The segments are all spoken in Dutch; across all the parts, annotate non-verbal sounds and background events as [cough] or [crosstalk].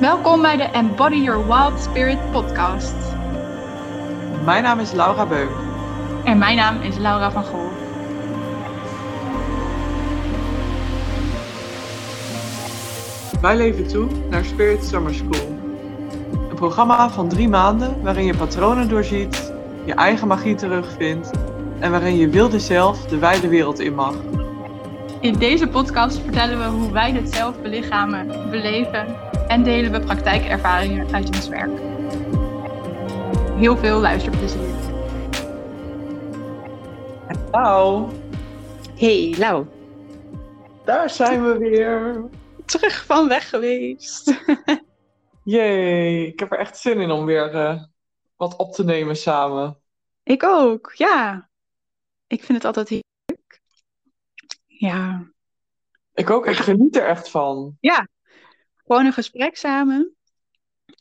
Welkom bij de Embody Your Wild Spirit podcast. Mijn naam is Laura Beuk. En mijn naam is Laura van Gool. Wij leven toe naar Spirit Summer School. Een programma van drie maanden waarin je patronen doorziet, je eigen magie terugvindt en waarin je wilde zelf de wijde wereld in mag. In deze podcast vertellen we hoe wij dit zelf belichamen, beleven en delen we praktijkervaringen uit ons werk. Heel veel luisterplezier. Nou, Hey Lau, daar zijn we weer. terug van weg geweest. [laughs] Jee, ik heb er echt zin in om weer eh, wat op te nemen samen. Ik ook, ja. Ik vind het altijd heel leuk. Ja, Ik ook, ik geniet er echt van. Gewoon een gesprek samen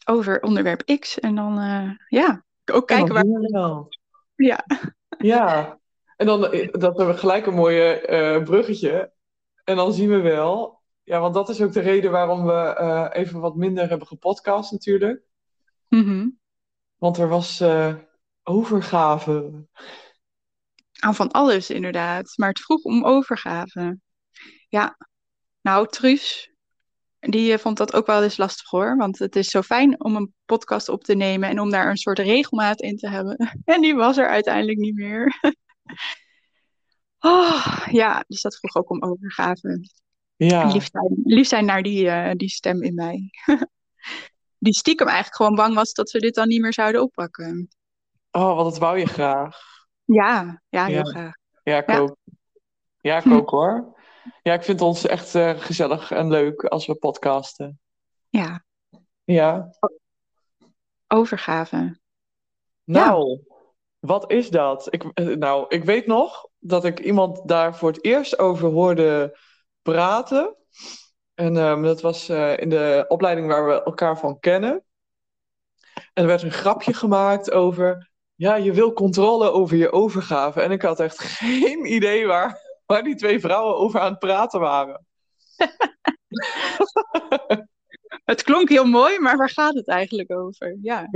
over onderwerp X en dan, eh, ja, ook kijken waar. We. Ja. Ja, en dan eh, dat hebben we gelijk een mooie eh, bruggetje. En dan zien we wel. Ja, want dat is ook de reden waarom we even wat minder hebben gepodcast natuurlijk. Mhm. Want er was overgave. Aan van alles inderdaad, maar het vroeg om overgave. Ja, nou, Truus, die eh, vond dat ook wel eens lastig hoor. Want het is zo fijn om een podcast op te nemen en om daar een soort regelmaat in te hebben. [laughs] En die was er uiteindelijk niet meer. [laughs] Oh, ja, dus dat vroeg ook om overgave. Ja, Lief zijn, lief zijn naar die, eh, die stem in mij. [laughs] Die stiekem eigenlijk gewoon bang was dat ze dit dan niet meer zouden oppakken. oh, wat dat wou je graag. Ja, ja, heel Ja. graag. Ja, ik Ja. ook. Ja, ik ook hoor. Ja, ik vind ons echt eh, gezellig en leuk als we podcasten. Ja, Ja, overgave. nou, wat is dat? Ik, eh, nou, ik weet nog dat ik iemand daar voor het eerst over hoorde praten. En ehm, dat was eh, in de opleiding waar we elkaar van kennen. En er werd een grapje gemaakt over, ja, je wil controle over je overgave. En ik had echt [laughs] geen idee waar, waar die twee vrouwen over aan het praten waren. [laughs] Het klonk heel mooi, maar waar gaat het eigenlijk over? Ja.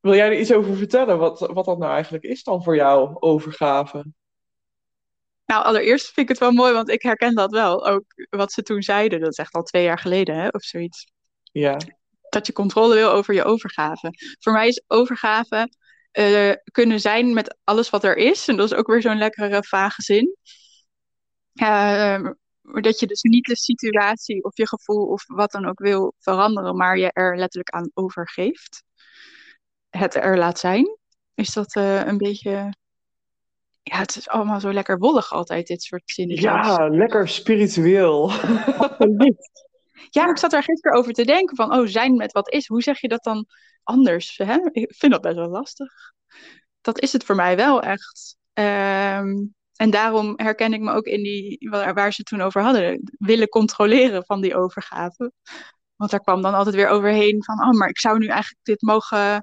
Wil jij er iets over vertellen? Wat, wat dat nou eigenlijk is dan voor jou, overgave? Nou, allereerst vind ik het wel mooi, want ik herken dat wel. Ook wat ze toen zeiden, dat is echt al twee jaar geleden, hè, of zoiets. Ja, Dat je controle wil over je overgave. Voor mij is overgave eh, kunnen zijn met alles wat er is. En dat is ook weer zo'n lekkere vage zin. Eh, maar dat je dus niet de situatie of je gevoel of wat dan ook wil veranderen, maar je er letterlijk aan overgeeft. Het er laat zijn. Is dat eh, een beetje. Ja, het is allemaal zo lekker wollig altijd, dit soort zinnetjes. ja lekker spiritueel. [laughs] Ja, ik zat daar gisteren over te denken van, oh, zijn met wat is, hoe zeg je dat dan anders? Hè? Ik vind dat best wel lastig. Dat is het voor mij wel echt. Ehm, en daarom herken ik me ook in die, waar, waar ze toen over hadden, willen controleren van die overgave. Want daar kwam dan altijd weer overheen van, oh, maar ik zou nu eigenlijk dit mogen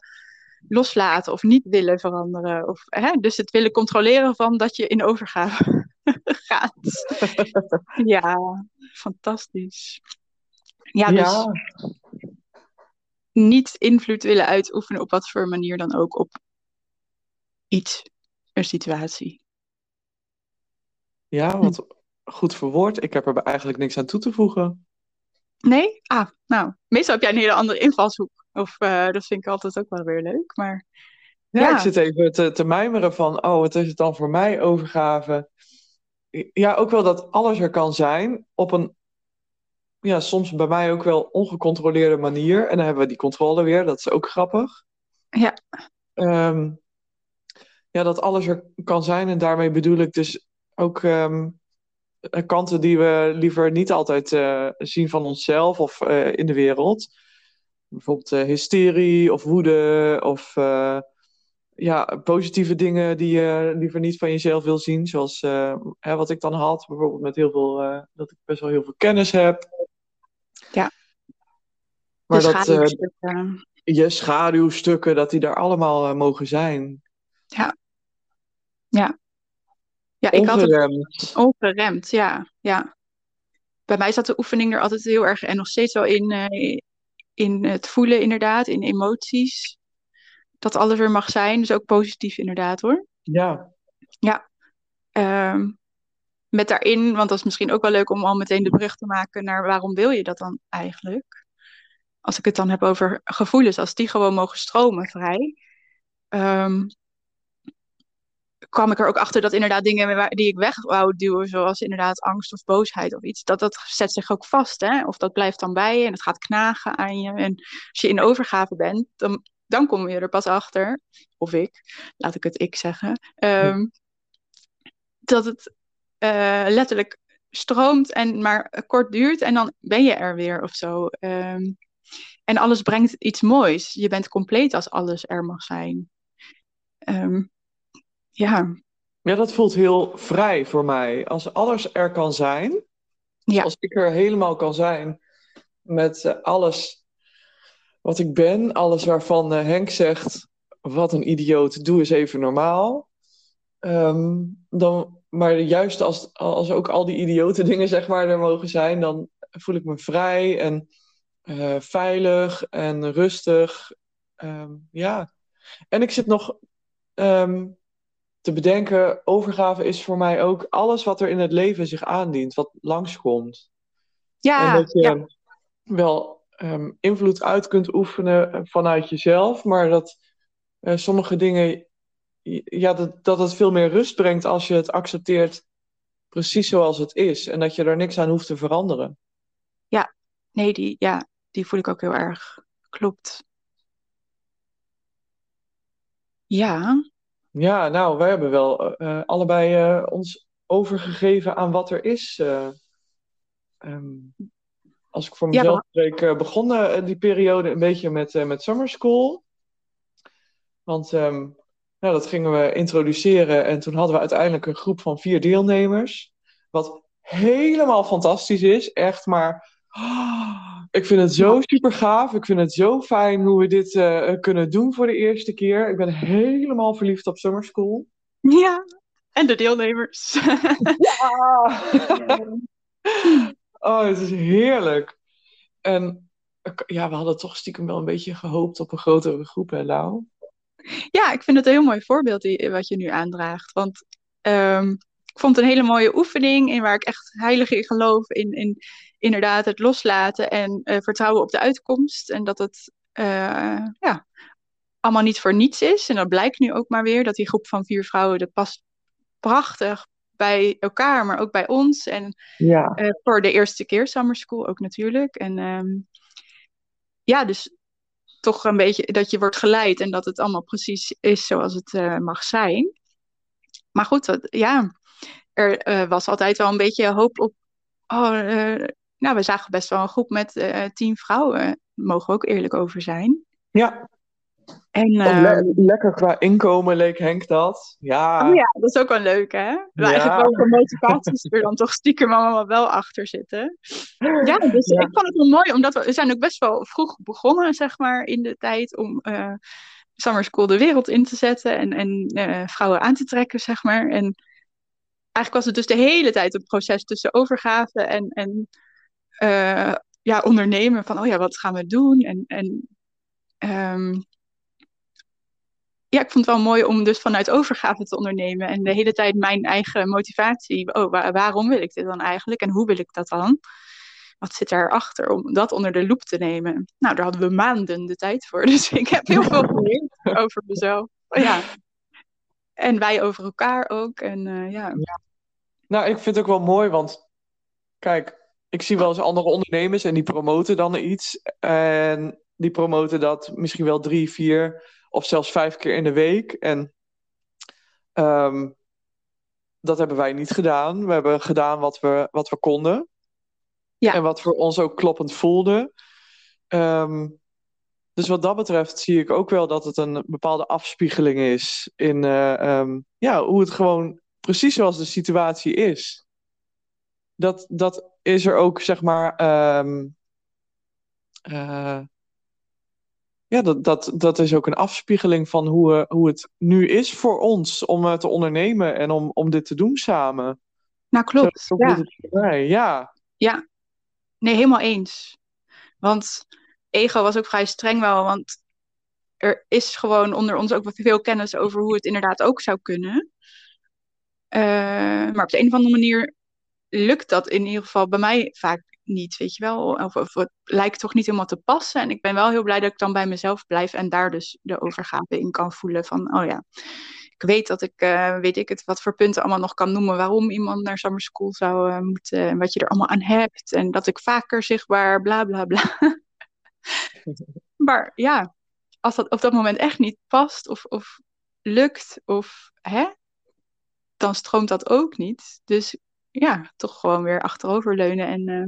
loslaten of niet willen veranderen. Of, hè? Dus het willen controleren van dat je in overgave [laughs] gaat. [laughs] Ja, fantastisch. Ja, dus Ja, niet invloed willen uitoefenen op wat voor manier dan ook op iets, een situatie. ja, wat goed verwoord. Ik heb er eigenlijk niks aan toe te voegen. Nee? Ah, nou, meestal heb jij een hele andere invalshoek. Of eh, dat vind ik altijd ook wel weer leuk. Maar Ja, Ja. ik zit even te, te mijmeren van, oh, wat is het dan voor mij, overgave? Ja, ook wel dat alles er kan zijn op een, ja, soms bij mij ook wel ongecontroleerde manier. En dan hebben we die controle weer, dat is ook grappig. Ja. Ehm, ja, dat alles er kan zijn en daarmee bedoel ik dus ook ehm, kanten die we liever niet altijd eh, zien van onszelf of eh, in de wereld. Bijvoorbeeld eh, hysterie of woede of eh, ja, positieve dingen die je liever niet van jezelf wil zien. Zoals eh, hè, wat ik dan had, bijvoorbeeld met heel veel, eh, dat ik best wel heel veel kennis heb. Ja. Maar de dat eh, je schaduwstukken, dat die daar allemaal eh, mogen zijn. Ja, ik had het Ongeremd. ongeremd, ja. ja. bij mij zat de oefening er altijd heel erg en nog steeds wel in, uh, in het voelen, inderdaad, in emoties. Dat alles er mag zijn. Dus ook positief, inderdaad hoor. Ja. Ja. Um, met daarin, want dat is misschien ook wel leuk om al meteen de brug te maken naar waarom wil je dat dan eigenlijk? Als ik het dan heb over gevoelens, als die gewoon mogen stromen vrij. Um, kwam ik er ook achter dat inderdaad dingen die ik weg wou duwen, zoals inderdaad angst of boosheid of iets, dat dat zet zich ook vast. Hè? Of dat blijft dan bij je en het gaat knagen aan je. En als je in overgave bent, dan, dan kom je er pas achter, of ik, laat ik het ik zeggen, um, dat het uh, letterlijk stroomt en maar kort duurt en dan ben je er weer of zo. Um, en alles brengt iets moois. Je bent compleet als alles er mag zijn. Um, ja. Ja, dat voelt heel vrij voor mij. Als alles er kan zijn, ja. als ik er helemaal kan zijn met uh, alles wat ik ben, alles waarvan uh, Henk zegt, wat een idioot, doe eens even normaal. Um, dan, maar juist als, als ook al die idiote [laughs] dingen zeg maar er mogen zijn, dan voel ik me vrij en uh, veilig en rustig. Um, ja. En ik zit nog um, te bedenken, overgave is voor mij ook alles wat er in het leven zich aandient, wat langskomt. Ja, en dat je ja. wel um, invloed uit kunt oefenen vanuit jezelf, maar dat uh, sommige dingen, ja, dat, dat het veel meer rust brengt als je het accepteert precies zoals het is en dat je er niks aan hoeft te veranderen. Ja, nee, die, ja, die voel ik ook heel erg. Klopt. Ja. Ja, nou, wij hebben wel uh, allebei uh, ons overgegeven aan wat er is. Uh, um, als ik voor mezelf ja, spreek, uh, begon die periode een beetje met, met summer school. Want um, nou, dat gingen we introduceren en toen hadden we uiteindelijk een groep van vier deelnemers. Wat helemaal fantastisch is, echt maar... Oh, ik vind het zo super gaaf. Ik vind het zo fijn hoe we dit uh, kunnen doen voor de eerste keer. Ik ben helemaal verliefd op Summer School. Ja, en de deelnemers. ja! [laughs] [laughs] oh, het is heerlijk. En ja, we hadden toch stiekem wel een beetje gehoopt op een grotere groep, hè, Lau? Ja, ik vind het een heel mooi voorbeeld die, wat je nu aandraagt. Want um, ik vond het een hele mooie oefening in waar ik echt heilig in geloof. In, in inderdaad het loslaten en uh, vertrouwen op de uitkomst. En dat het uh, ja, allemaal niet voor niets is. En dat blijkt nu ook maar weer, dat die groep van vier vrouwen, dat past prachtig bij elkaar, maar ook bij ons. En ja. uh, voor de eerste keer Summer School ook natuurlijk. En um, ja, dus toch een beetje dat je wordt geleid en dat het allemaal precies is zoals het uh, mag zijn. Maar goed, dat, ja, er uh, was altijd wel een beetje hoop op. Oh, nou, we zagen best wel een groep met uh, tien vrouwen. Daar mogen we ook eerlijk over zijn. Ja. En, le lekker qua inkomen leek Henk dat. Ja. Oh ja, dat is ook wel leuk, hè? Ja. Eigenlijk wel voor motivaties er dan toch stiekem allemaal wel achter zitten. Ja, dus ja. ik vond het wel mooi, omdat we, we zijn ook best wel vroeg begonnen, zeg maar, in de tijd om uh, Summer School de wereld in te zetten en, en uh, vrouwen aan te trekken, zeg maar. En eigenlijk was het dus de hele tijd een proces tussen overgave en, en uh, ja, ondernemen. Van, oh ja, wat gaan we doen? En, en um, ja, ik vond het wel mooi om dus vanuit overgave te ondernemen. En de hele tijd mijn eigen motivatie. Oh, waar, waarom wil ik dit dan eigenlijk? En hoe wil ik dat dan? Wat zit daarachter om dat onder de loep te nemen? Nou, daar hadden we maanden de tijd voor. [laughs] Dus ik heb heel veel geleerd over mezelf. Oh, ja. En wij over elkaar ook. En uh, ja. ja. Nou, ik vind het ook wel mooi, want kijk, ik zie wel eens andere ondernemers en die promoten dan iets. En die promoten dat misschien wel drie, vier of zelfs vijf keer in de week. En um, dat hebben wij niet gedaan. We hebben gedaan wat we, wat we konden. Ja. En wat voor ons ook kloppend voelde. Um, dus wat dat betreft zie ik ook wel dat het een bepaalde afspiegeling is in uh, um, ja, hoe het gewoon precies zoals de situatie is. Dat, dat is er ook, zeg maar. Um, uh, ja, dat, dat, dat is ook een afspiegeling van hoe, hoe het nu is voor ons om uh, te ondernemen en om, om dit te doen samen. Nou, klopt. Zo, zo ja. mij. Ja. ja, nee, helemaal eens. Want ego was ook vrij streng wel, want er is gewoon onder ons ook veel kennis over hoe het inderdaad ook zou kunnen. Uh, maar op de een of andere manier lukt dat in ieder geval bij mij vaak niet, weet je wel. Of, het lijkt toch niet helemaal te passen. En ik ben wel heel blij dat ik dan bij mezelf blijf en daar dus de overgave in kan voelen van, oh ja, ik weet dat ik, uh, weet ik het, wat voor punten allemaal nog kan noemen waarom iemand naar summer school zou uh, moeten en wat je er allemaal aan hebt. En dat ik vaker zichtbaar, bla bla bla. maar ja, als dat op dat moment echt niet past of, of lukt, of hè, dan stroomt dat ook niet. Dus ja, toch gewoon weer achteroverleunen en uh,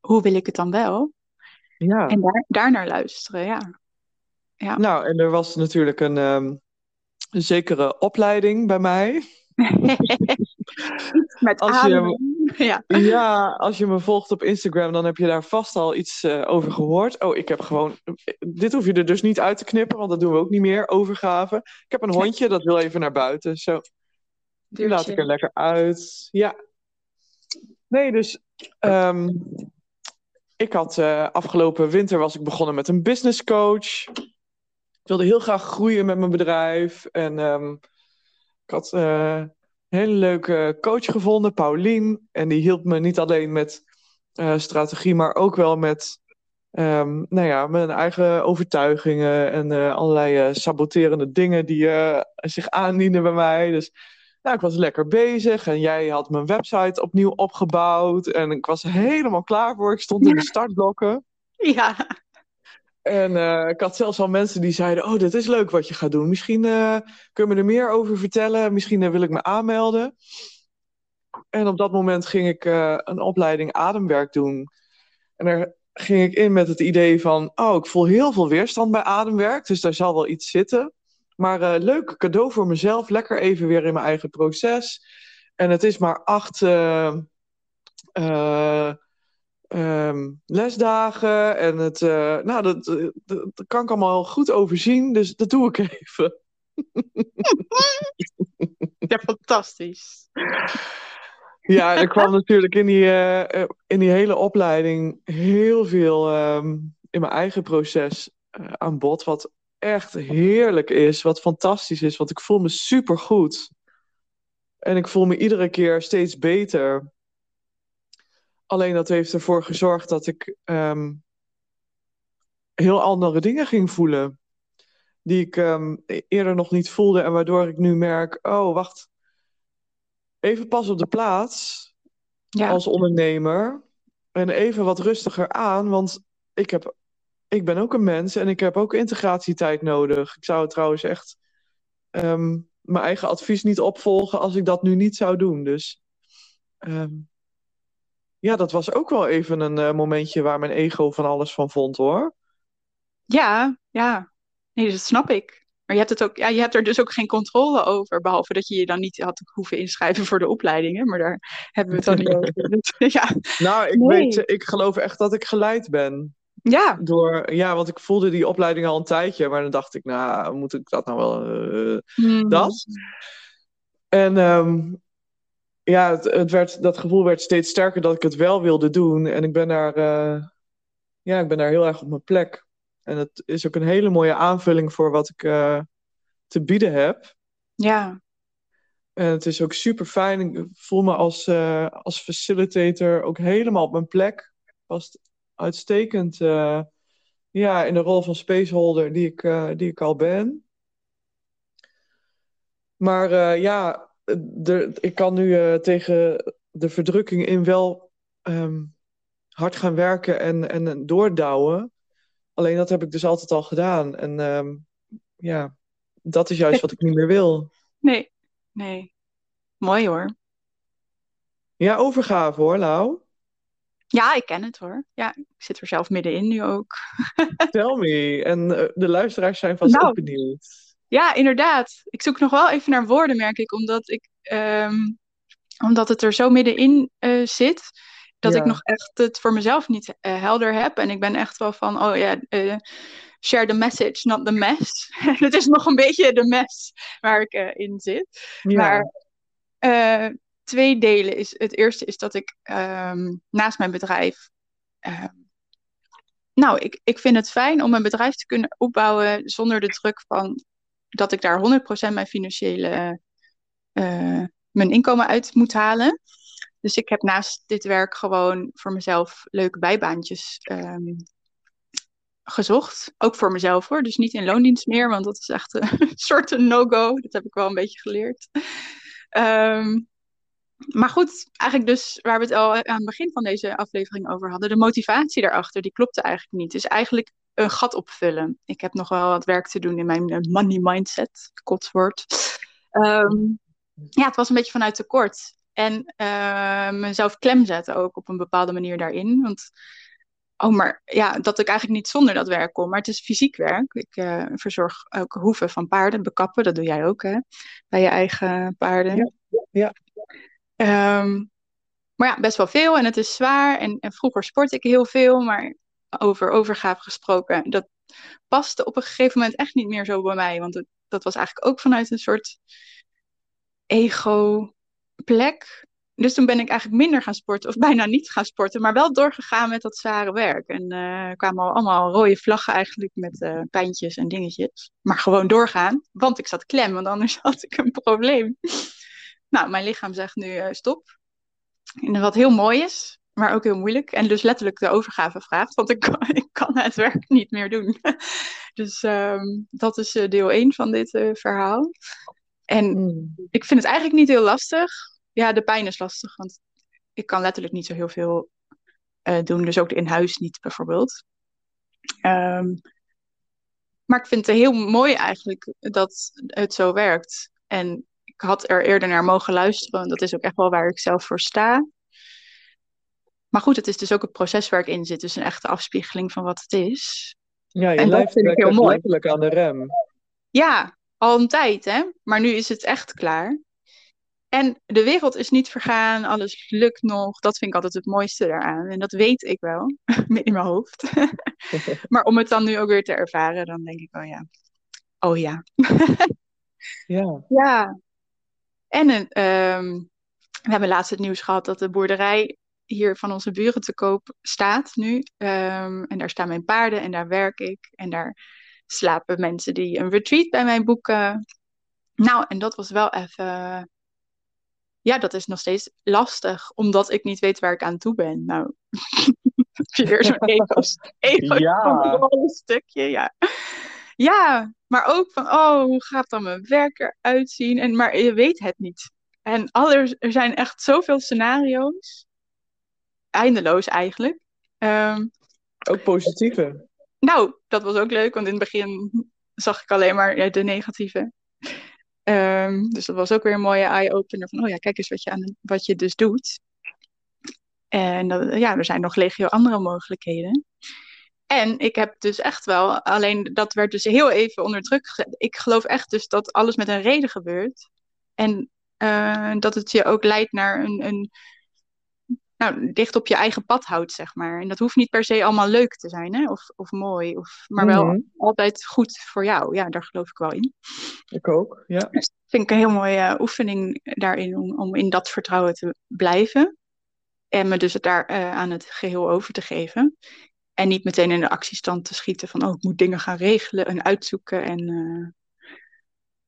hoe wil ik het dan wel? Ja. En daar, daar naar luisteren, ja. ja. Nou, en er was natuurlijk een, um, een zekere opleiding bij mij. [laughs] Met als je, [laughs] ja. ja, als je me volgt op Instagram, dan heb je daar vast al iets uh, over gehoord. Oh, ik heb gewoon. Dit hoef je er dus niet uit te knippen, want dat doen we ook niet meer. Overgave. Ik heb een hondje, dat wil even naar buiten. Zo. Die laat ik er lekker uit. Ja. Nee, dus. Um, ik had uh, afgelopen winter was ik begonnen met een business coach. Ik wilde heel graag groeien met mijn bedrijf. En um, ik had uh, een hele leuke coach gevonden, Paulien. En die hielp me niet alleen met uh, strategie, maar ook wel met um, nou ja, mijn eigen overtuigingen en allerlei saboterende dingen die zich aandienen bij mij. Dus nou, ik was lekker bezig en jij had mijn website opnieuw opgebouwd. En ik was helemaal klaar voor. Ik stond in de startblokken. Ja. En uh, ik had zelfs al mensen die zeiden: Oh, dit is leuk wat je gaat doen. Misschien uh, kun je me er meer over vertellen. Misschien uh, wil ik me aanmelden. En op dat moment ging ik een opleiding ademwerk doen. En daar ging ik in met het idee van: Oh, ik voel heel veel weerstand bij ademwerk. Dus daar zal wel iets zitten. Maar uh, leuk cadeau voor mezelf. Lekker even weer in mijn eigen proces. En het is maar acht uh, uh, um, lesdagen. En het, nou, dat, dat, dat, kan ik allemaal goed overzien. Dus dat doe ik even. [laughs] ja, fantastisch. Ja, er kwam natuurlijk in die, in die hele opleiding heel veel um, in mijn eigen proces aan bod. Wat echt heerlijk is, wat fantastisch is, want ik voel me super goed. En ik voel me iedere keer steeds beter. Alleen dat heeft ervoor gezorgd dat ik um, heel andere dingen ging voelen. Die ik um, eerder nog niet voelde en waardoor ik nu merk, oh wacht, even pas op de plaats ja. als ondernemer. En even wat rustiger aan, want ik heb ik ben ook een mens en ik heb ook integratietijd nodig. Ik zou trouwens echt um, mijn eigen advies niet opvolgen als ik dat nu niet zou doen. Dus um, ja, dat was ook wel even een uh, momentje waar mijn ego van alles van vond hoor. Ja, ja. Nee, dat snap ik. Maar je hebt, het ook, ja, je hebt er dus ook geen controle over, behalve dat je je dan niet had hoeven inschrijven voor de opleidingen. Maar daar hebben we het dan niet over. [laughs] ja. Nou, ik, nee. weet, ik geloof echt dat ik geleid ben. Ja. Door, ja, want ik voelde die opleiding al een tijdje, maar dan dacht ik, nou, moet ik dat nou wel? Uh, Hmm. Dat. En um, ja, het, het, werd, dat gevoel werd steeds sterker dat ik het wel wilde doen. En ik ben daar, uh, ja, ik ben daar heel erg op mijn plek. En het is ook een hele mooie aanvulling voor wat ik uh, te bieden heb. Ja. En het is ook super fijn. Ik voel me als, als facilitator ook helemaal op mijn plek. Past uitstekend uh, ja, in de rol van spaceholder die ik, uh, die ik al ben. Maar uh, ja, de, ik kan nu tegen de verdrukking in wel um, hard gaan werken en, en doordouwen. Alleen dat heb ik dus altijd al gedaan. En um, ja, dat is juist wat ik niet meer wil. [laughs] Nee, nee. Mooi hoor. Ja, overgave hoor, Lau. Ja, ik ken het hoor. Ja, ik zit er zelf middenin nu ook. [laughs] Tell me. En uh, de luisteraars zijn vast nou, ook benieuwd. Ja, inderdaad. Ik zoek nog wel even naar woorden, merk ik. Omdat, ik, um, omdat het er zo middenin uh, zit. Dat ja. ik nog echt het voor mezelf niet uh, helder heb. En ik ben echt wel van, oh ja, share the message, not the mess. [laughs] het is nog een beetje de mess waar ik in zit. Ja. Maar twee delen. Is, het eerste is dat ik ehm, naast mijn bedrijf. ehm, nou, ik, ik vind het fijn om mijn bedrijf te kunnen opbouwen zonder de druk van dat ik daar 100% mijn financiële. eh, mijn inkomen uit moet halen. Dus ik heb naast dit werk gewoon voor mezelf leuke bijbaantjes ehm, gezocht. Ook voor mezelf hoor. Dus niet in loondienst meer, want dat is echt een [laughs] soort een no-go. Dat heb ik wel een beetje geleerd. Maar goed, eigenlijk dus waar we het al aan het begin van deze aflevering over hadden. De motivatie daarachter, die klopte eigenlijk niet. Dus eigenlijk een gat opvullen. Ik heb nog wel wat werk te doen in mijn eh, money mindset, kotswoord. Ehm, ja, het was een beetje vanuit tekort. En eh, mezelf klem zetten ook op een bepaalde manier daarin. Want, oh, maar ja, dat ik eigenlijk niet zonder dat werk kom. Maar het is fysiek werk. Ik eh, verzorg ook hoeven van paarden, bekappen. Dat doe jij ook, hè? Bij je eigen paarden. Ja, ja. Ehm, maar ja, best wel veel en het is zwaar. En, en vroeger sportte ik heel veel, maar over overgave gesproken, dat paste op een gegeven moment echt niet meer zo bij mij. Want het, dat was eigenlijk ook vanuit een soort ego-plek. Dus toen ben ik eigenlijk minder gaan sporten, of bijna niet gaan sporten, maar wel doorgegaan met dat zware werk. En er kwamen al allemaal rode vlaggen eigenlijk met eh, pijntjes en dingetjes. Maar gewoon doorgaan, want ik zat klem, want anders [laughs] had ik een probleem. Nou, mijn lichaam zegt nu eh, stop. En wat heel mooi is, maar ook heel moeilijk. En dus letterlijk de overgave vraagt, want ik kan, [laughs] ik kan het werk niet meer doen. [laughs] dus ehm, dat is eh, deel 1 van dit eh, verhaal. En Mm. ik vind het eigenlijk niet heel lastig. Ja, de pijn is lastig, want ik kan letterlijk niet zo heel veel doen. Dus ook in huis niet, bijvoorbeeld. Ehm, maar ik vind het heel mooi eigenlijk dat het zo werkt. En had er eerder naar mogen luisteren. Dat is ook echt wel waar ik zelf voor sta. Maar goed, het is dus ook het proces waar ik in zit. Dus een echte afspiegeling van wat het is. Ja, je En lijf vind ik heel mooi. aan de rem. Ja, al een tijd, hè? Maar nu is het echt klaar. En de wereld is niet vergaan, alles lukt nog. Dat vind ik altijd het mooiste daaraan. En dat weet ik wel, [laughs] in mijn hoofd. [laughs] maar om het dan nu ook weer te ervaren, dan denk ik wel ja. Oh ja. Ja. [laughs] Ja. En een, ehm, we hebben laatst het nieuws gehad dat de boerderij hier van onze buren te koop staat nu. Ehm, en daar staan mijn paarden en daar werk ik. En daar slapen mensen die een retreat bij mij boeken. Nou, en dat was wel even. Ja, dat is nog steeds lastig, omdat ik niet weet waar ik aan toe ben. Nou, [laughs] weer zo'n [laughs] ego, ego Ja. stukje, ja. Ja, maar ook van, oh, hoe gaat dan mijn werk eruit zien? En, maar je weet het niet. En er zijn echt zoveel scenario's. Eindeloos eigenlijk. Ehm, Ook positieve. nou, dat was ook leuk, want in het begin zag ik alleen maar ja, de negatieve. Ehm, dus dat was ook weer een mooie eye-opener van, oh ja, kijk eens wat je, aan, wat je dus doet. En dat- ja, er zijn nog legio andere mogelijkheden. En ik heb dus echt wel, alleen dat werd dus heel even onder druk gezet. Ik geloof echt dus dat alles met een reden gebeurt. En eh, dat het je ook leidt naar een, een, nou, dicht op je eigen pad houdt, zeg maar. En dat hoeft niet per se allemaal leuk te zijn, hè? Of, of mooi, of, maar wel Mhm. altijd goed voor jou. Ja, daar geloof ik wel in. Ik ook, ja. Dus dat vind ik een heel mooie eh, oefening daarin, om, om in dat vertrouwen te blijven. En me dus daar eh, aan het geheel over te geven. En niet meteen in de actiestand te schieten van, oh, ik moet dingen gaan regelen en uitzoeken. En eh,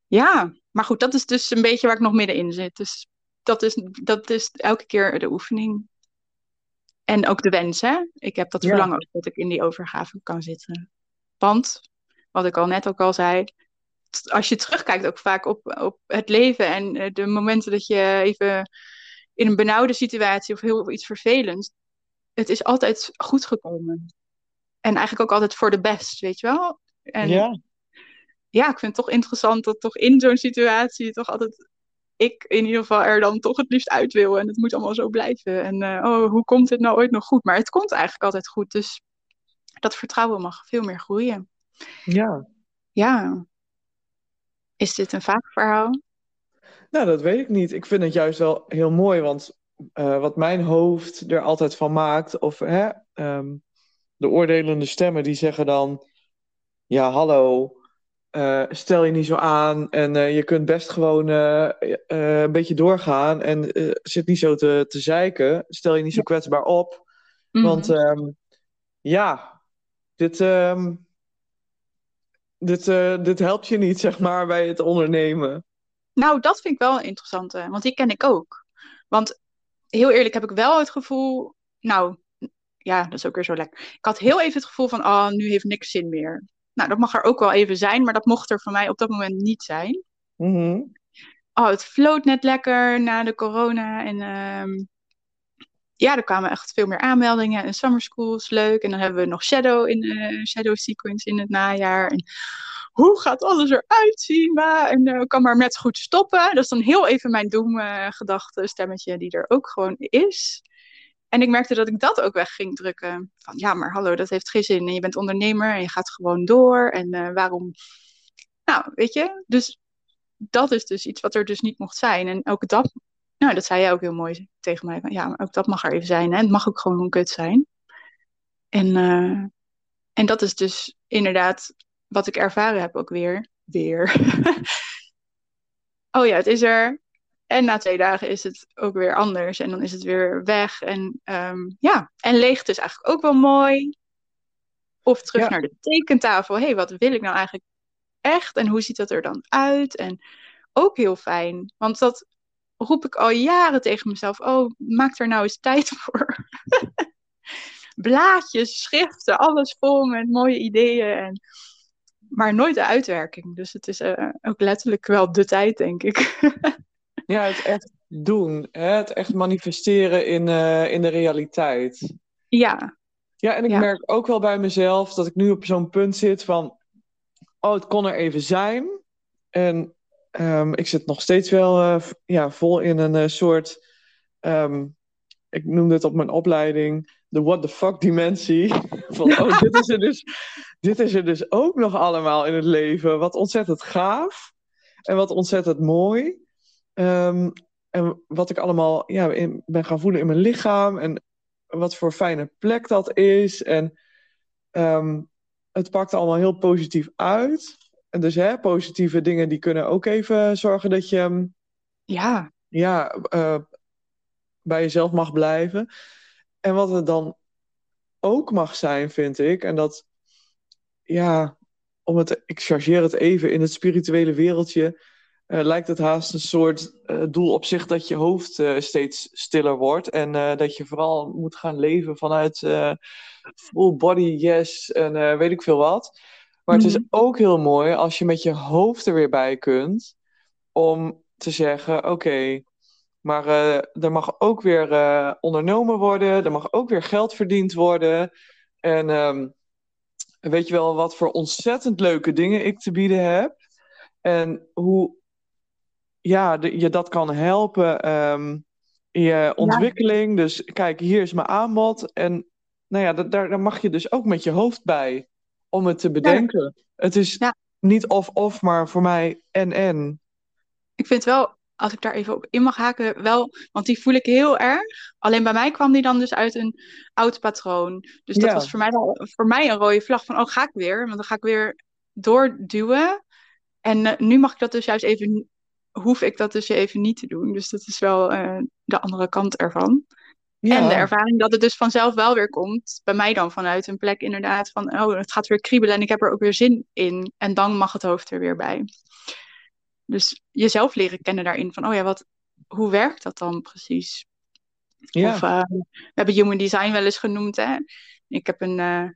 ja, maar goed, dat is dus een beetje waar ik nog middenin zit. Dus dat is, dat is elke keer de oefening. En ook de wens, hè. Ik heb dat Ja. verlangen ook dat ik in die overgave kan zitten. Want, wat ik al net ook al zei, als je terugkijkt ook vaak op, op het leven en eh, de momenten dat je even in een benauwde situatie of heel iets vervelends, het is altijd goed gekomen. En eigenlijk ook altijd voor de best, weet je wel? En Ja, ja, ik vind het toch interessant dat toch in zo'n situatie toch altijd ik in ieder geval er dan toch het liefst uit wil. En het moet allemaal zo blijven. En eh, oh, hoe komt het nou ooit nog goed? Maar het komt eigenlijk altijd goed. Dus dat vertrouwen mag veel meer groeien. ja. Ja. Is dit een vaag verhaal? Nou, dat weet ik niet. Ik vind het juist wel heel mooi, want eh, wat mijn hoofd er altijd van maakt, of hè, ehm, de oordelende stemmen die zeggen dan, ja, hallo, eh, stel je niet zo aan en je kunt best gewoon een beetje doorgaan en zit niet zo te, te zeiken. Stel je niet zo kwetsbaar op. Mhm. Want ehm, ja, dit, ehm, dit, dit helpt je niet, [laughs] zeg maar, bij het ondernemen. Nou, dat vind ik wel een interessante, want die ken ik ook. Want heel eerlijk heb ik wel het gevoel, nou, ja, dat is ook weer zo lekker. Ik had heel even het gevoel van, oh, nu heeft niks zin meer. Nou, dat mag er ook wel even zijn, maar dat mocht er voor mij op dat moment niet zijn. Mhm. Oh, het floot net lekker na de corona. En ehm, ja, er kwamen echt veel meer aanmeldingen. En summer school is leuk. En dan hebben we nog Shadow in uh, Shadow Sequence in het najaar. En hoe gaat alles eruit zien? Ma? En uh, kan maar net goed stoppen. Dat is dan heel even mijn doemgedachte stemmetje die er ook gewoon is. En ik merkte dat ik dat ook weg ging drukken. Van ja, maar hallo, dat heeft geen zin. En je bent ondernemer en je gaat gewoon door. En uh, waarom? Nou, weet je, dus dat is dus iets wat er dus niet mocht zijn. En ook dat, nou, dat zei jij ook heel mooi tegen mij. Ja, maar ook dat mag er even zijn. Hè? Het mag ook gewoon kut zijn. En, en dat is dus inderdaad wat ik ervaren heb ook weer. Weer. [laughs] oh ja, het is er. En na twee dagen is het ook weer anders. En dan is het weer weg. En um, ja, en leegte is eigenlijk ook wel mooi. Of terug ja. naar de tekentafel. Hé, hey, wat wil ik nou eigenlijk echt? En hoe ziet dat er dan uit? En ook heel fijn. Want dat roep ik al jaren tegen mezelf. Oh, maak er nou eens tijd [laughs] voor. Blaadjes, schriften, alles vol met mooie ideeën. En... Maar nooit de uitwerking. Dus het is uh, ook letterlijk wel de tijd, denk ik. [laughs] Ja, het echt doen. Hè? Het echt manifesteren in, uh, in de realiteit. Ja. Ja, en ik Ja. merk ook wel bij mezelf dat ik nu op zo'n punt zit van... Oh, het kon er even zijn. En ehm, ik zit nog steeds wel eh, ja, vol in een eh, soort... ehm, ik noemde het op mijn opleiding de what the fuck dimensie. Van, oh, dit is, er dus, dit is er dus ook nog allemaal in het leven. Wat ontzettend gaaf. En wat ontzettend mooi. Ehm, en wat ik allemaal ja, in, ben gaan voelen in mijn lichaam. En wat voor fijne plek dat is. En ehm, het pakt allemaal heel positief uit. En dus hè, positieve dingen die kunnen ook even zorgen dat je ehm, Ja. ja, eh, bij jezelf mag blijven. En wat het dan ook mag zijn, vind ik. En dat, ja, om het, ik chargeer het even in het spirituele wereldje. eh, lijkt het haast een soort eh, doel op zich dat je hoofd eh, steeds stiller wordt. En dat je vooral moet gaan leven vanuit full body yes en weet ik veel wat. Maar het is Mhm. ook heel mooi als je met je hoofd er weer bij kunt. Om te zeggen, oké, maar eh, er mag ook weer eh, ondernomen worden. Er mag ook weer geld verdiend worden. En ehm, weet je wel wat voor ontzettend leuke dingen ik te bieden heb. En hoe ja, de- je dat kan helpen ehm, in je ontwikkeling. Dus kijk, hier is mijn aanbod. En nou ja, da- daar, daar mag je dus ook met je hoofd bij om het te bedenken. Het is Ja. niet of-of, maar voor mij en-en. Ik vind wel, als ik daar even op in mag haken, wel, want die voel ik heel erg. Alleen bij mij kwam die dan dus uit een oud patroon. Dus dat Ja. was voor mij, wel, voor mij een rode vlag van, oh, ga ik weer? Want dan ga ik weer doorduwen. En eh, nu mag ik dat dus juist even, hoef ik dat dus even niet te doen. Dus dat is wel eh, de andere kant ervan. Ja. En de ervaring dat het dus vanzelf wel weer komt. Bij mij dan vanuit een plek inderdaad van, oh, het gaat weer kriebelen en ik heb er ook weer zin in. En dan mag het hoofd er weer bij. Dus jezelf leren kennen daarin van, oh ja, wat, hoe werkt dat dan precies? Ja. Of eh, we hebben human design wel eens genoemd, hè. Ik heb een, eh,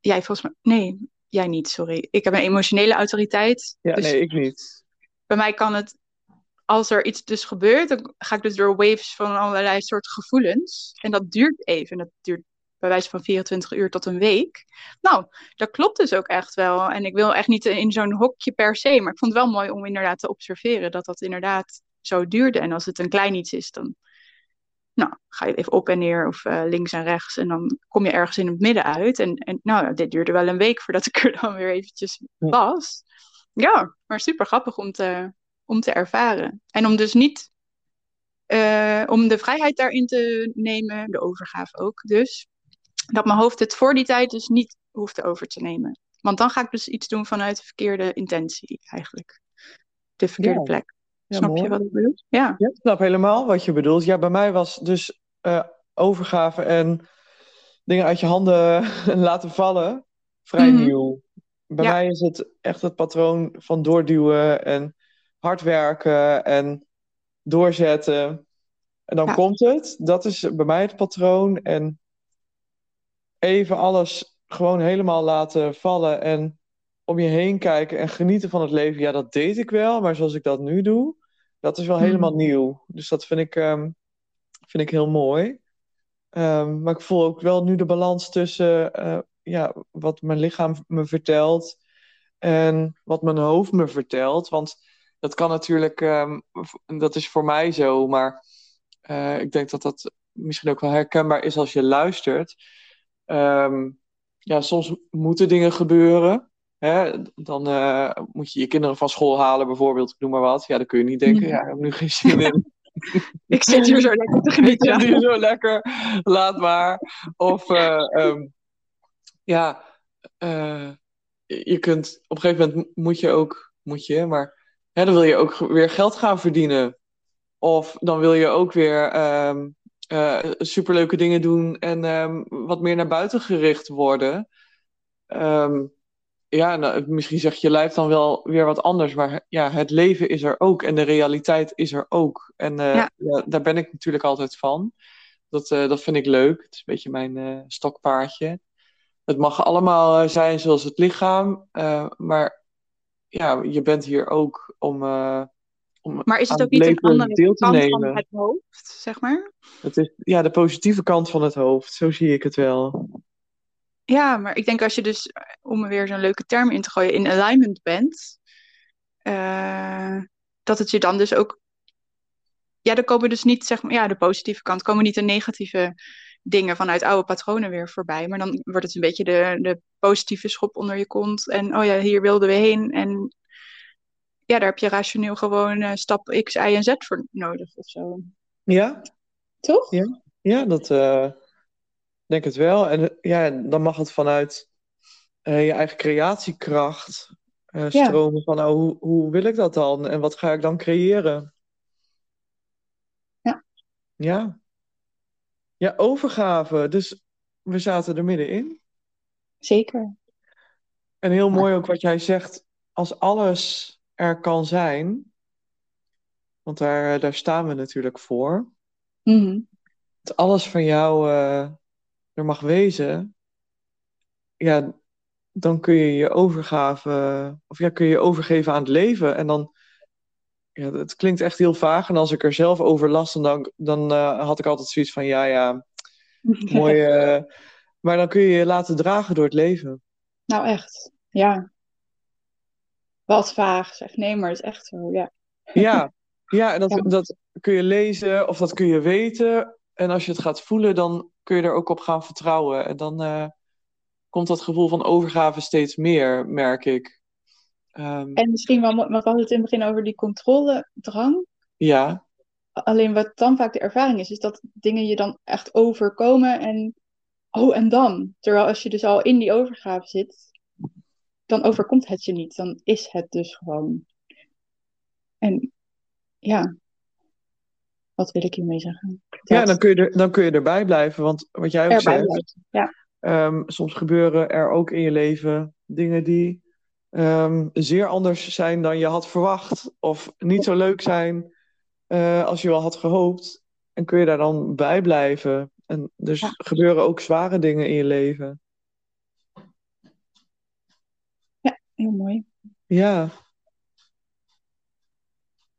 jij volgens mij, nee, jij niet, sorry. Ik heb een emotionele autoriteit. Ja, dus nee, ik niet. bij mij kan het, als er iets dus gebeurt, dan ga ik dus door waves van allerlei soorten gevoelens. En dat duurt even. Dat duurt bij wijze van 24 uur tot een week. Nou, dat klopt dus ook echt wel. En ik wil echt niet in zo'n hokje per se, maar ik vond het wel mooi om inderdaad te observeren dat dat inderdaad zo duurde. En als het een klein iets is, dan nou, ga je even op en neer of eh, links en rechts. En dan kom je ergens in het midden uit. En, en nou, dit duurde wel een week voordat ik [laughs] er dan weer eventjes was. Ja, maar super grappig om te, om te ervaren. En om dus niet, eh, om de vrijheid daarin te nemen, de overgave ook dus, dat mijn hoofd het voor die tijd dus niet hoefde over te nemen. Want dan ga ik dus iets doen vanuit de verkeerde intentie, eigenlijk. De verkeerde Ja. plek. Ja, Snap je wat ik bedoel? Ja. Ja, ik snap helemaal wat je bedoelt. Ja, bij mij was dus eh, overgave en dingen uit je handen [laughs] laten vallen vrij Mhm. nieuw. Bij mij is het echt het patroon van doorduwen en hard werken en doorzetten. En dan komt het. Dat is bij mij het patroon. En even alles gewoon helemaal laten vallen en om je heen kijken en genieten van het leven. Ja, dat deed ik wel, maar zoals ik dat nu doe, dat is wel Mhm. helemaal nieuw. Dus dat vind ik, ehm, vind ik heel mooi. Ehm, maar ik voel ook wel nu de balans tussen eh, ja, wat mijn lichaam me vertelt en wat mijn hoofd me vertelt. Want dat kan natuurlijk, ehm, dat is voor mij zo, maar eh, ik denk dat dat misschien ook wel herkenbaar is als je luistert. Ehm, ja, soms moeten dingen gebeuren. Hè? Dan eh, moet je je kinderen van school halen, bijvoorbeeld, ik noem maar wat. Ja, dan kun je niet denken, Mhm. ja, ik heb nu geen zin in. [laughs] Ik zit hier zo lekker te [laughs] Ik genieten. zit hier zo lekker, laat maar. Of eh, ehm, ja, eh, je kunt op een gegeven moment moet je ook, moet je, maar hè, dan wil je ook weer geld gaan verdienen. Of dan wil je ook weer ehm, eh, superleuke dingen doen en ehm, wat meer naar buiten gericht worden. Ehm, ja, nou, misschien zegt je lijf dan wel weer wat anders, maar ja, het leven is er ook en de realiteit is er ook. En eh, Ja. ja, daar ben ik natuurlijk altijd van. Dat, eh, dat vind ik leuk. Het is een beetje mijn stokpaardje. Het mag allemaal zijn zoals het lichaam, maar ja, je bent hier ook om, om Maar is het ook niet een andere kant nemen. van het hoofd, zeg maar? Het is ja, de positieve kant van het hoofd, zo zie ik het wel. Ja, maar ik denk als je dus, om er weer zo'n leuke term in te gooien, in alignment bent, eh, dat het je dan dus ook, ja, er komen dus niet, zeg maar, ja, de positieve kant, komen niet de negatieve dingen vanuit oude patronen weer voorbij, maar dan wordt het een beetje de, de positieve schop onder je kont en, oh ja, hier wilden we heen en ja, daar heb je rationeel gewoon eh, stap X, Y en Z voor nodig of zo. Ja, Toch? Ja. ja dat eh, denk het wel. En eh, ja, dan mag het vanuit je eigen creatiekracht Ja. stromen van, nou, hoe, hoe wil ik dat dan? En wat ga ik dan creëren? Ja. Ja. Ja, overgave. Dus we zaten er middenin. Zeker. En heel mooi ook wat jij zegt, als alles er kan zijn, want daar, daar staan we natuurlijk voor, Mhm. dat alles van jou eh, er mag wezen, ja, dan kun je je overgave, of ja, kun je je overgeven aan het leven. En dan, ja, het klinkt echt heel vaag. En als ik er zelf over las, dan, dan eh, had ik altijd zoiets van, ja, ja, [laughs] mooi. eh, maar dan kun je je laten dragen door het leven. Nou, echt. Ja. Wat vaag zeg. Nee, maar het is echt zo, ja. Ja, ja en dat, Ja. dat kun je lezen of dat kun je weten. En als je het gaat voelen, dan kun je er ook op gaan vertrouwen. En dan eh, komt dat gevoel van overgave steeds meer, merk ik. Ehm, En misschien wel, we hadden het in het begin over die controledrang. ja, Alleen wat dan vaak de ervaring is, is dat dingen je dan echt overkomen en oh, en dan? Terwijl als je dus al in die overgave zit, dan overkomt het je niet. Dan is het dus gewoon. En ja, wat wil ik hiermee zeggen? ja dan, kun je er, dan kun je erbij blijven. Want wat jij ook erbij zegt. Ja, ehm, soms gebeuren er ook in je leven dingen die ehm, zeer anders zijn dan je had verwacht. Of niet zo leuk zijn eh, als je wel had gehoopt. En kun je daar dan bij blijven. En dus Ja. gebeuren ook zware dingen in je leven. Heel mooi. Ja.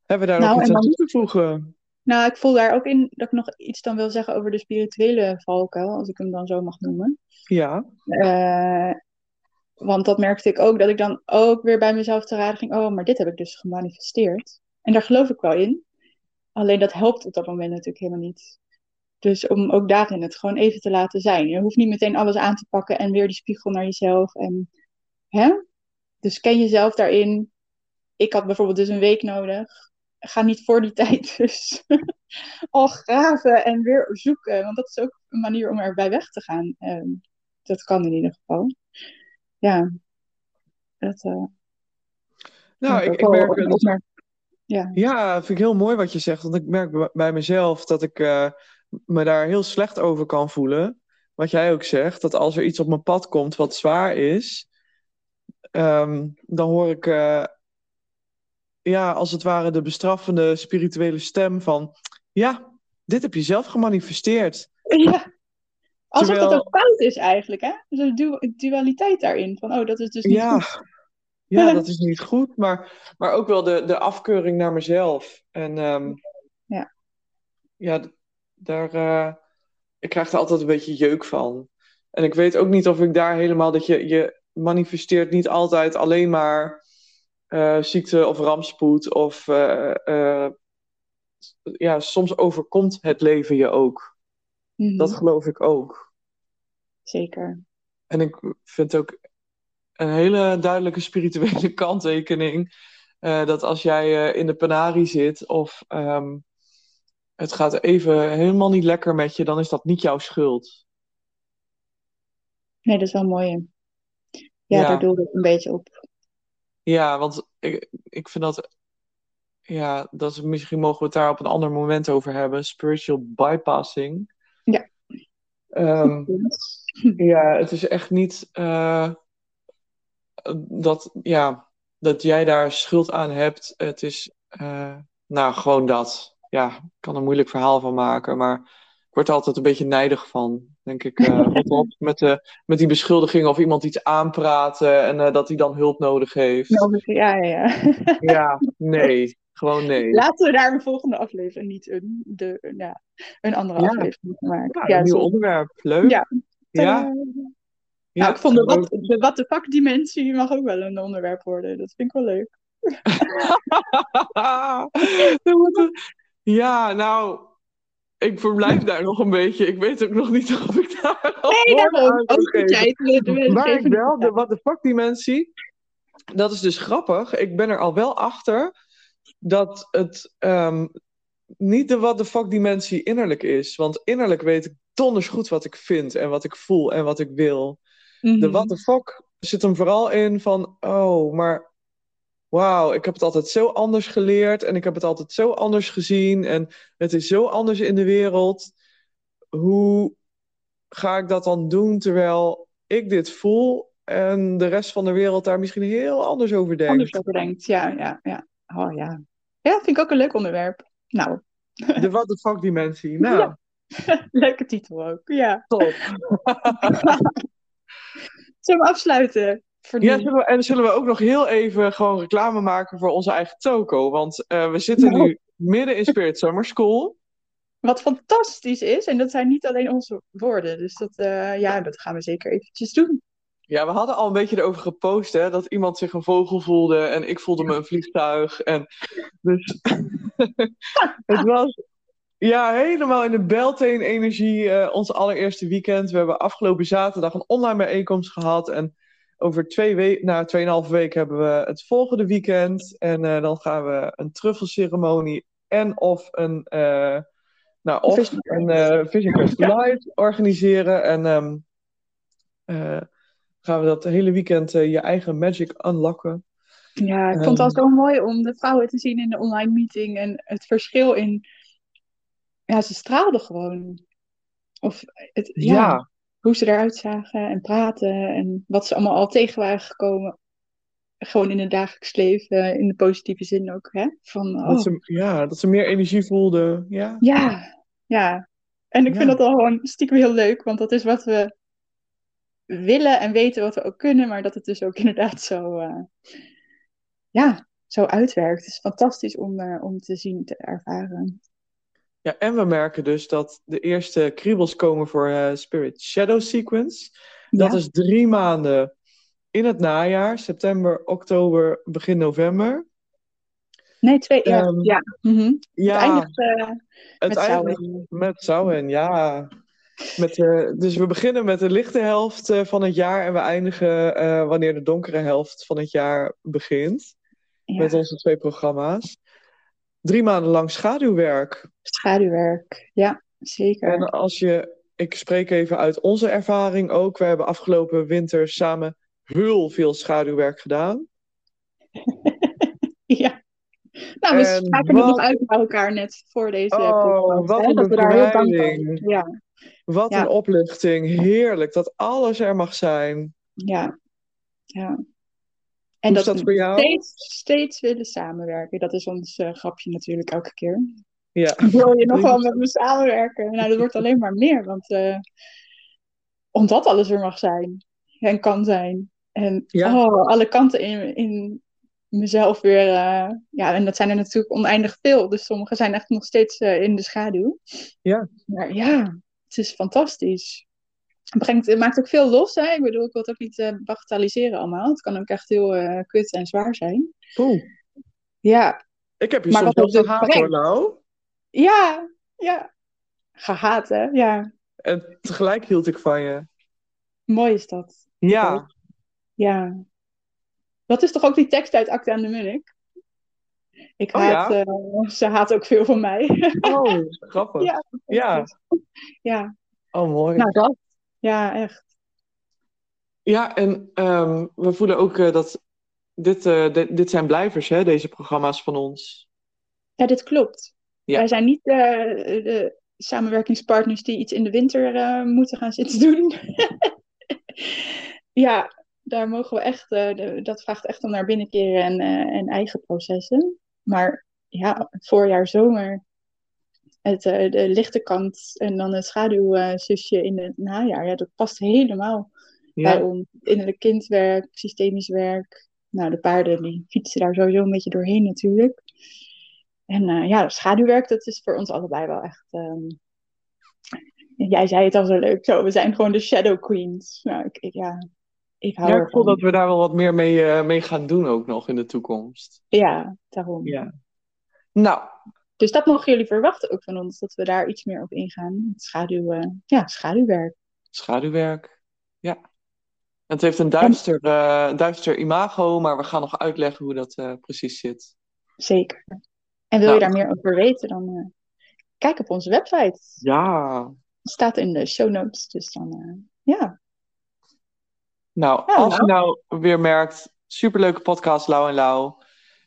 Hebben we daar Nou, nog iets aan toe te voegen? Nou, ik voel daar ook in dat ik nog iets dan wil zeggen over de spirituele valkuil, als ik hem dan zo mag noemen. Ja. Eh, want dat merkte ik ook, dat ik dan ook weer bij mezelf te raden ging, oh, maar dit heb ik dus gemanifesteerd. En daar geloof ik wel in. Alleen dat helpt op dat moment natuurlijk helemaal niet. Dus om ook daarin het gewoon even te laten zijn. Je hoeft niet meteen alles aan te pakken en weer die spiegel naar jezelf. En, hè? Dus ken jezelf daarin. Ik had bijvoorbeeld dus een week nodig. Ga niet voor die [laughs] tijd dus al graven en weer zoeken. Want dat is ook een manier om erbij weg te gaan. Ehm, dat kan in ieder geval. Ja, Dat, uh, nou, ik, ik merk... Dat, ja. ja, vind ik heel mooi wat je zegt. Want ik merk bij mezelf dat ik uh, me daar heel slecht over kan voelen. Wat jij ook zegt, dat als er iets op mijn pad komt wat zwaar is, um, dan hoor ik, uh, ja, als het ware de bestraffende spirituele stem van, ja, dit heb je zelf gemanifesteerd. Ja. Alsof Terwijl... dat ook fout is eigenlijk, hè? Dus een du dualiteit daarin. Van, oh, dat is dus niet ja. goed. Ja, [laughs] dat is niet goed. Maar, maar ook wel de, de afkeuring naar mezelf. En um, ja, ja daar, uh, ik krijg er altijd een beetje jeuk van. En ik weet ook niet of ik daar helemaal... Dat je, je manifesteert niet altijd alleen maar uh, ziekte of rampspoed. Of uh, ja, soms overkomt het leven je ook. Mm -hmm. Dat geloof ik ook. Zeker. En ik vind ook een hele duidelijke spirituele [laughs] kanttekening. Dat als jij in de penarie zit of um, het gaat even helemaal niet lekker met je, dan is dat niet jouw schuld. Nee, dat is wel mooi. Ja, ja. daar doe ik een beetje op. Ja, want ik, ik vind dat. Ja, dat is, misschien mogen we het daar op een ander moment over hebben. Spiritual bypassing. Ja. Um, [laughs] ja, het is echt niet. Uh, dat, ja, dat jij daar schuld aan hebt. Het is, uh, nou, gewoon dat. Ja, ik kan er een moeilijk verhaal van maken, maar ik word er altijd een beetje nijdig van. Denk ik, [laughs] uh, op met, de, met die beschuldiging of iemand iets aanpraten en uh, dat hij dan hulp nodig heeft. Ja, ja, ja. [laughs] ja, nee. Gewoon nee. Laten we daar een volgende aflevering, niet een, de, ja, een andere ja. aflevering maken. Ja, ja, een nieuw onderwerp. Leuk. Ja. Ja. Ja, nou, ik vond de wat, de what the fuck dimensie mag ook wel een onderwerp worden. Dat vind ik wel leuk. [laughs] ja, nou, ik verblijf [laughs] daar nog een beetje. Ik weet ook nog niet [laughs] of ik daar Nee, daarom. Ook tijd. Maar ik wel, de what the fuck dimensie. Dat is dus grappig. Ik ben er al wel achter dat het um, niet de what the fuck dimensie innerlijk is. Want innerlijk weet ik donders goed wat ik vind en wat ik voel en wat ik wil. De what the fuck zit hem vooral in van, oh, maar wauw, ik heb het altijd zo anders geleerd en ik heb het altijd zo anders gezien en het is zo anders in de wereld. Hoe ga ik dat dan doen terwijl ik dit voel en de rest van de wereld daar misschien heel anders over denkt? Anders over denkt, ja, ja, ja. Oh ja. Ja, vind ik ook een leuk onderwerp. Nou. De what the fuck dimensie, [laughs] nou. Ja. [laughs] Leuke titel ook, ja. Top. [laughs] Zullen we afsluiten? Ja, zullen we, en zullen we ook nog heel even gewoon reclame maken voor onze eigen toko. Want uh, we zitten nou. nu midden in Spirit Summer School. Wat fantastisch is, en dat zijn niet alleen onze woorden. Dus dat, uh, ja, dat gaan we zeker eventjes doen. Ja, we hadden al een beetje erover gepost, hè, dat iemand zich een vogel voelde en ik voelde me een vliegtuig. En dus [laughs] het was ja, helemaal in de Beltane-energie. Uh, ons allereerste weekend. We hebben afgelopen zaterdag een online bijeenkomst gehad. En over twee weken, na tweeënhalve week hebben we het volgende weekend. En uh, dan gaan we een truffelceremonie en of een, uh, nou, of een uh, Vision Quest Live organiseren. En um, gaan we dat hele weekend je eigen magic unlocken. Ja, ik vond het al zo mooi om de vrouwen te zien in de online meeting. En het verschil in ja, ze straalden gewoon. Of het, ja, ja, hoe ze eruit zagen en praten en wat ze allemaal al tegen waren gekomen. Gewoon in het dagelijks leven, in de positieve zin ook. Hè? Van, oh. dat ze, ja, dat ze meer energie voelden. Ja, ja. ja. En ik vind dat al gewoon stiekem heel leuk, want dat is wat we willen en weten wat we ook kunnen, maar dat het dus ook [laughs] inderdaad zo, uh, ja, zo uitwerkt. Het is fantastisch om, uh, om te zien, te ervaren. Ja, en we merken dus dat de eerste kriebels komen voor uh, Spirit Shadow Sequence. Dat ja. is drie maanden in het najaar, september, oktober, begin november. Nee, twee, ja. Um, ja. Mm -hmm. ja. Het eindigt, uh, het met Samhain. met Samhain, ja. Met, uh, dus we beginnen met de lichte helft uh, van het jaar en we eindigen wanneer de donkere helft van het jaar begint. Ja. Met onze twee programma's. Drie maanden lang schaduwwerk. Schaduwwerk, ja, zeker. En als je, ik spreek even uit onze ervaring ook. We hebben afgelopen winter samen heel veel schaduwwerk gedaan. [laughs] ja. Nou, we En spraken nog uit bij elkaar net voor deze Oh, podcast. wat hè, een bevrijding. Ja, Wat Ja. een opluchting. Heerlijk dat alles er mag zijn. ja, ja. En dat dat we voor jou? steeds, steeds willen samenwerken. Dat is ons eh, grapje natuurlijk elke keer. Ja. Wil [laughs] je nog wel met me samenwerken? Nou, dat wordt alleen maar meer. Want eh, omdat alles er mag zijn en kan zijn. En Ja. oh, alle kanten in, in mezelf weer. eh, ja, en dat zijn er natuurlijk oneindig veel. Dus sommige zijn echt nog steeds in de schaduw. Ja. Maar ja, het is fantastisch. Het, brengt, het maakt ook veel los. Hè? Ik bedoel, ik wil het ook niet eh bagatelliseren allemaal. Het kan ook echt heel eh, kut en zwaar zijn. Poeh. Ja, Ik heb je Maar soms wel dus gehaat hoor, nou. ja, ja. Gehaat, hè? Ja, En tegelijk hield ik van je. mooi is dat. Ja. Ja. Dat is toch ook die tekst uit Acte aan de Munnik? Ik Oh, haat, ja? eh, ze haat ook veel van mij. Oh, grappig. Ja. Ja. ja, Oh, mooi. nou dat. Ja, echt. Ja, en ehm, we voelen ook eh, dat dit, eh, dit, dit zijn blijvers, hè, deze programma's van ons. Ja, dit klopt. Ja. Wij zijn niet eh, de samenwerkingspartners die iets in de winter moeten gaan zitten doen. [laughs] ja, daar mogen we echt, de- dat vraagt echt om naar binnenkeren en, en eigen processen. Maar ja, voorjaar, zomer, het, eh, de lichte kant en dan het schaduwzusje in het najaar, ja, dat past helemaal bij Ja, ons. Innerlijk kindwerk, systemisch werk. Nou, de paarden die fietsen daar sowieso een beetje doorheen natuurlijk. En eh, ja, schaduwwerk, dat is voor ons allebei wel echt... ehm, Jij zei het al zo leuk, zo, we zijn gewoon de shadow queens. Nou, ik, ik- ja, ik hou ja ik voel dat we daar wel wat meer mee, eh, mee gaan doen ook nog in de toekomst. Ja, daarom. Ja. Nou, Dus dat mogen jullie verwachten ook van ons, dat we daar iets meer op ingaan. Het schaduw, eh, ja, schaduwwerk. schaduwwerk. Ja. Het heeft een duister, eh, duister imago, maar we gaan nog uitleggen hoe dat eh, precies zit. Zeker. En wil Nou. je daar meer over weten, dan kijk op onze website. Ja. Het staat in de show notes, dus dan, ja. Nou, Ja, als je nou weer merkt, superleuke podcast, Lauw en Lauw.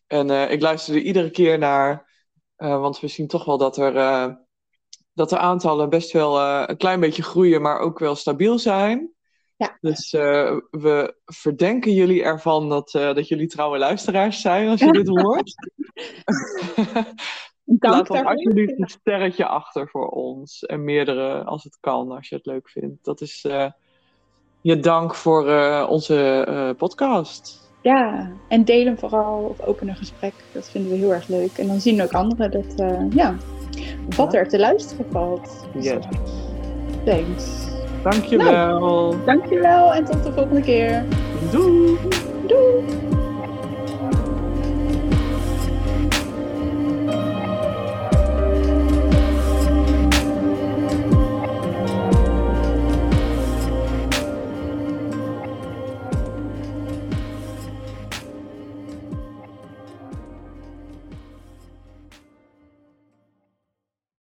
En ik luister er iedere keer naar, eh, want we zien toch wel dat er eh, dat de aantallen best wel eh, een klein beetje groeien, maar ook wel stabiel zijn. Ja. Dus we verdenken jullie ervan dat, dat jullie trouwe luisteraars zijn als je dit [laughs] hoort. Laat dan alsjeblieft een sterretje achter voor ons. En meerdere als het kan, als je het leuk vindt. Dat is je dank voor onze podcast. Ja, en deel hem vooral of open een gesprek. Dat vinden we heel erg leuk. En dan zien ook anderen dat, eh, ja, wat er te luisteren valt. Dus, Yes. thanks. Dankjewel. Dankjewel en tot de volgende keer. Doei. Doei!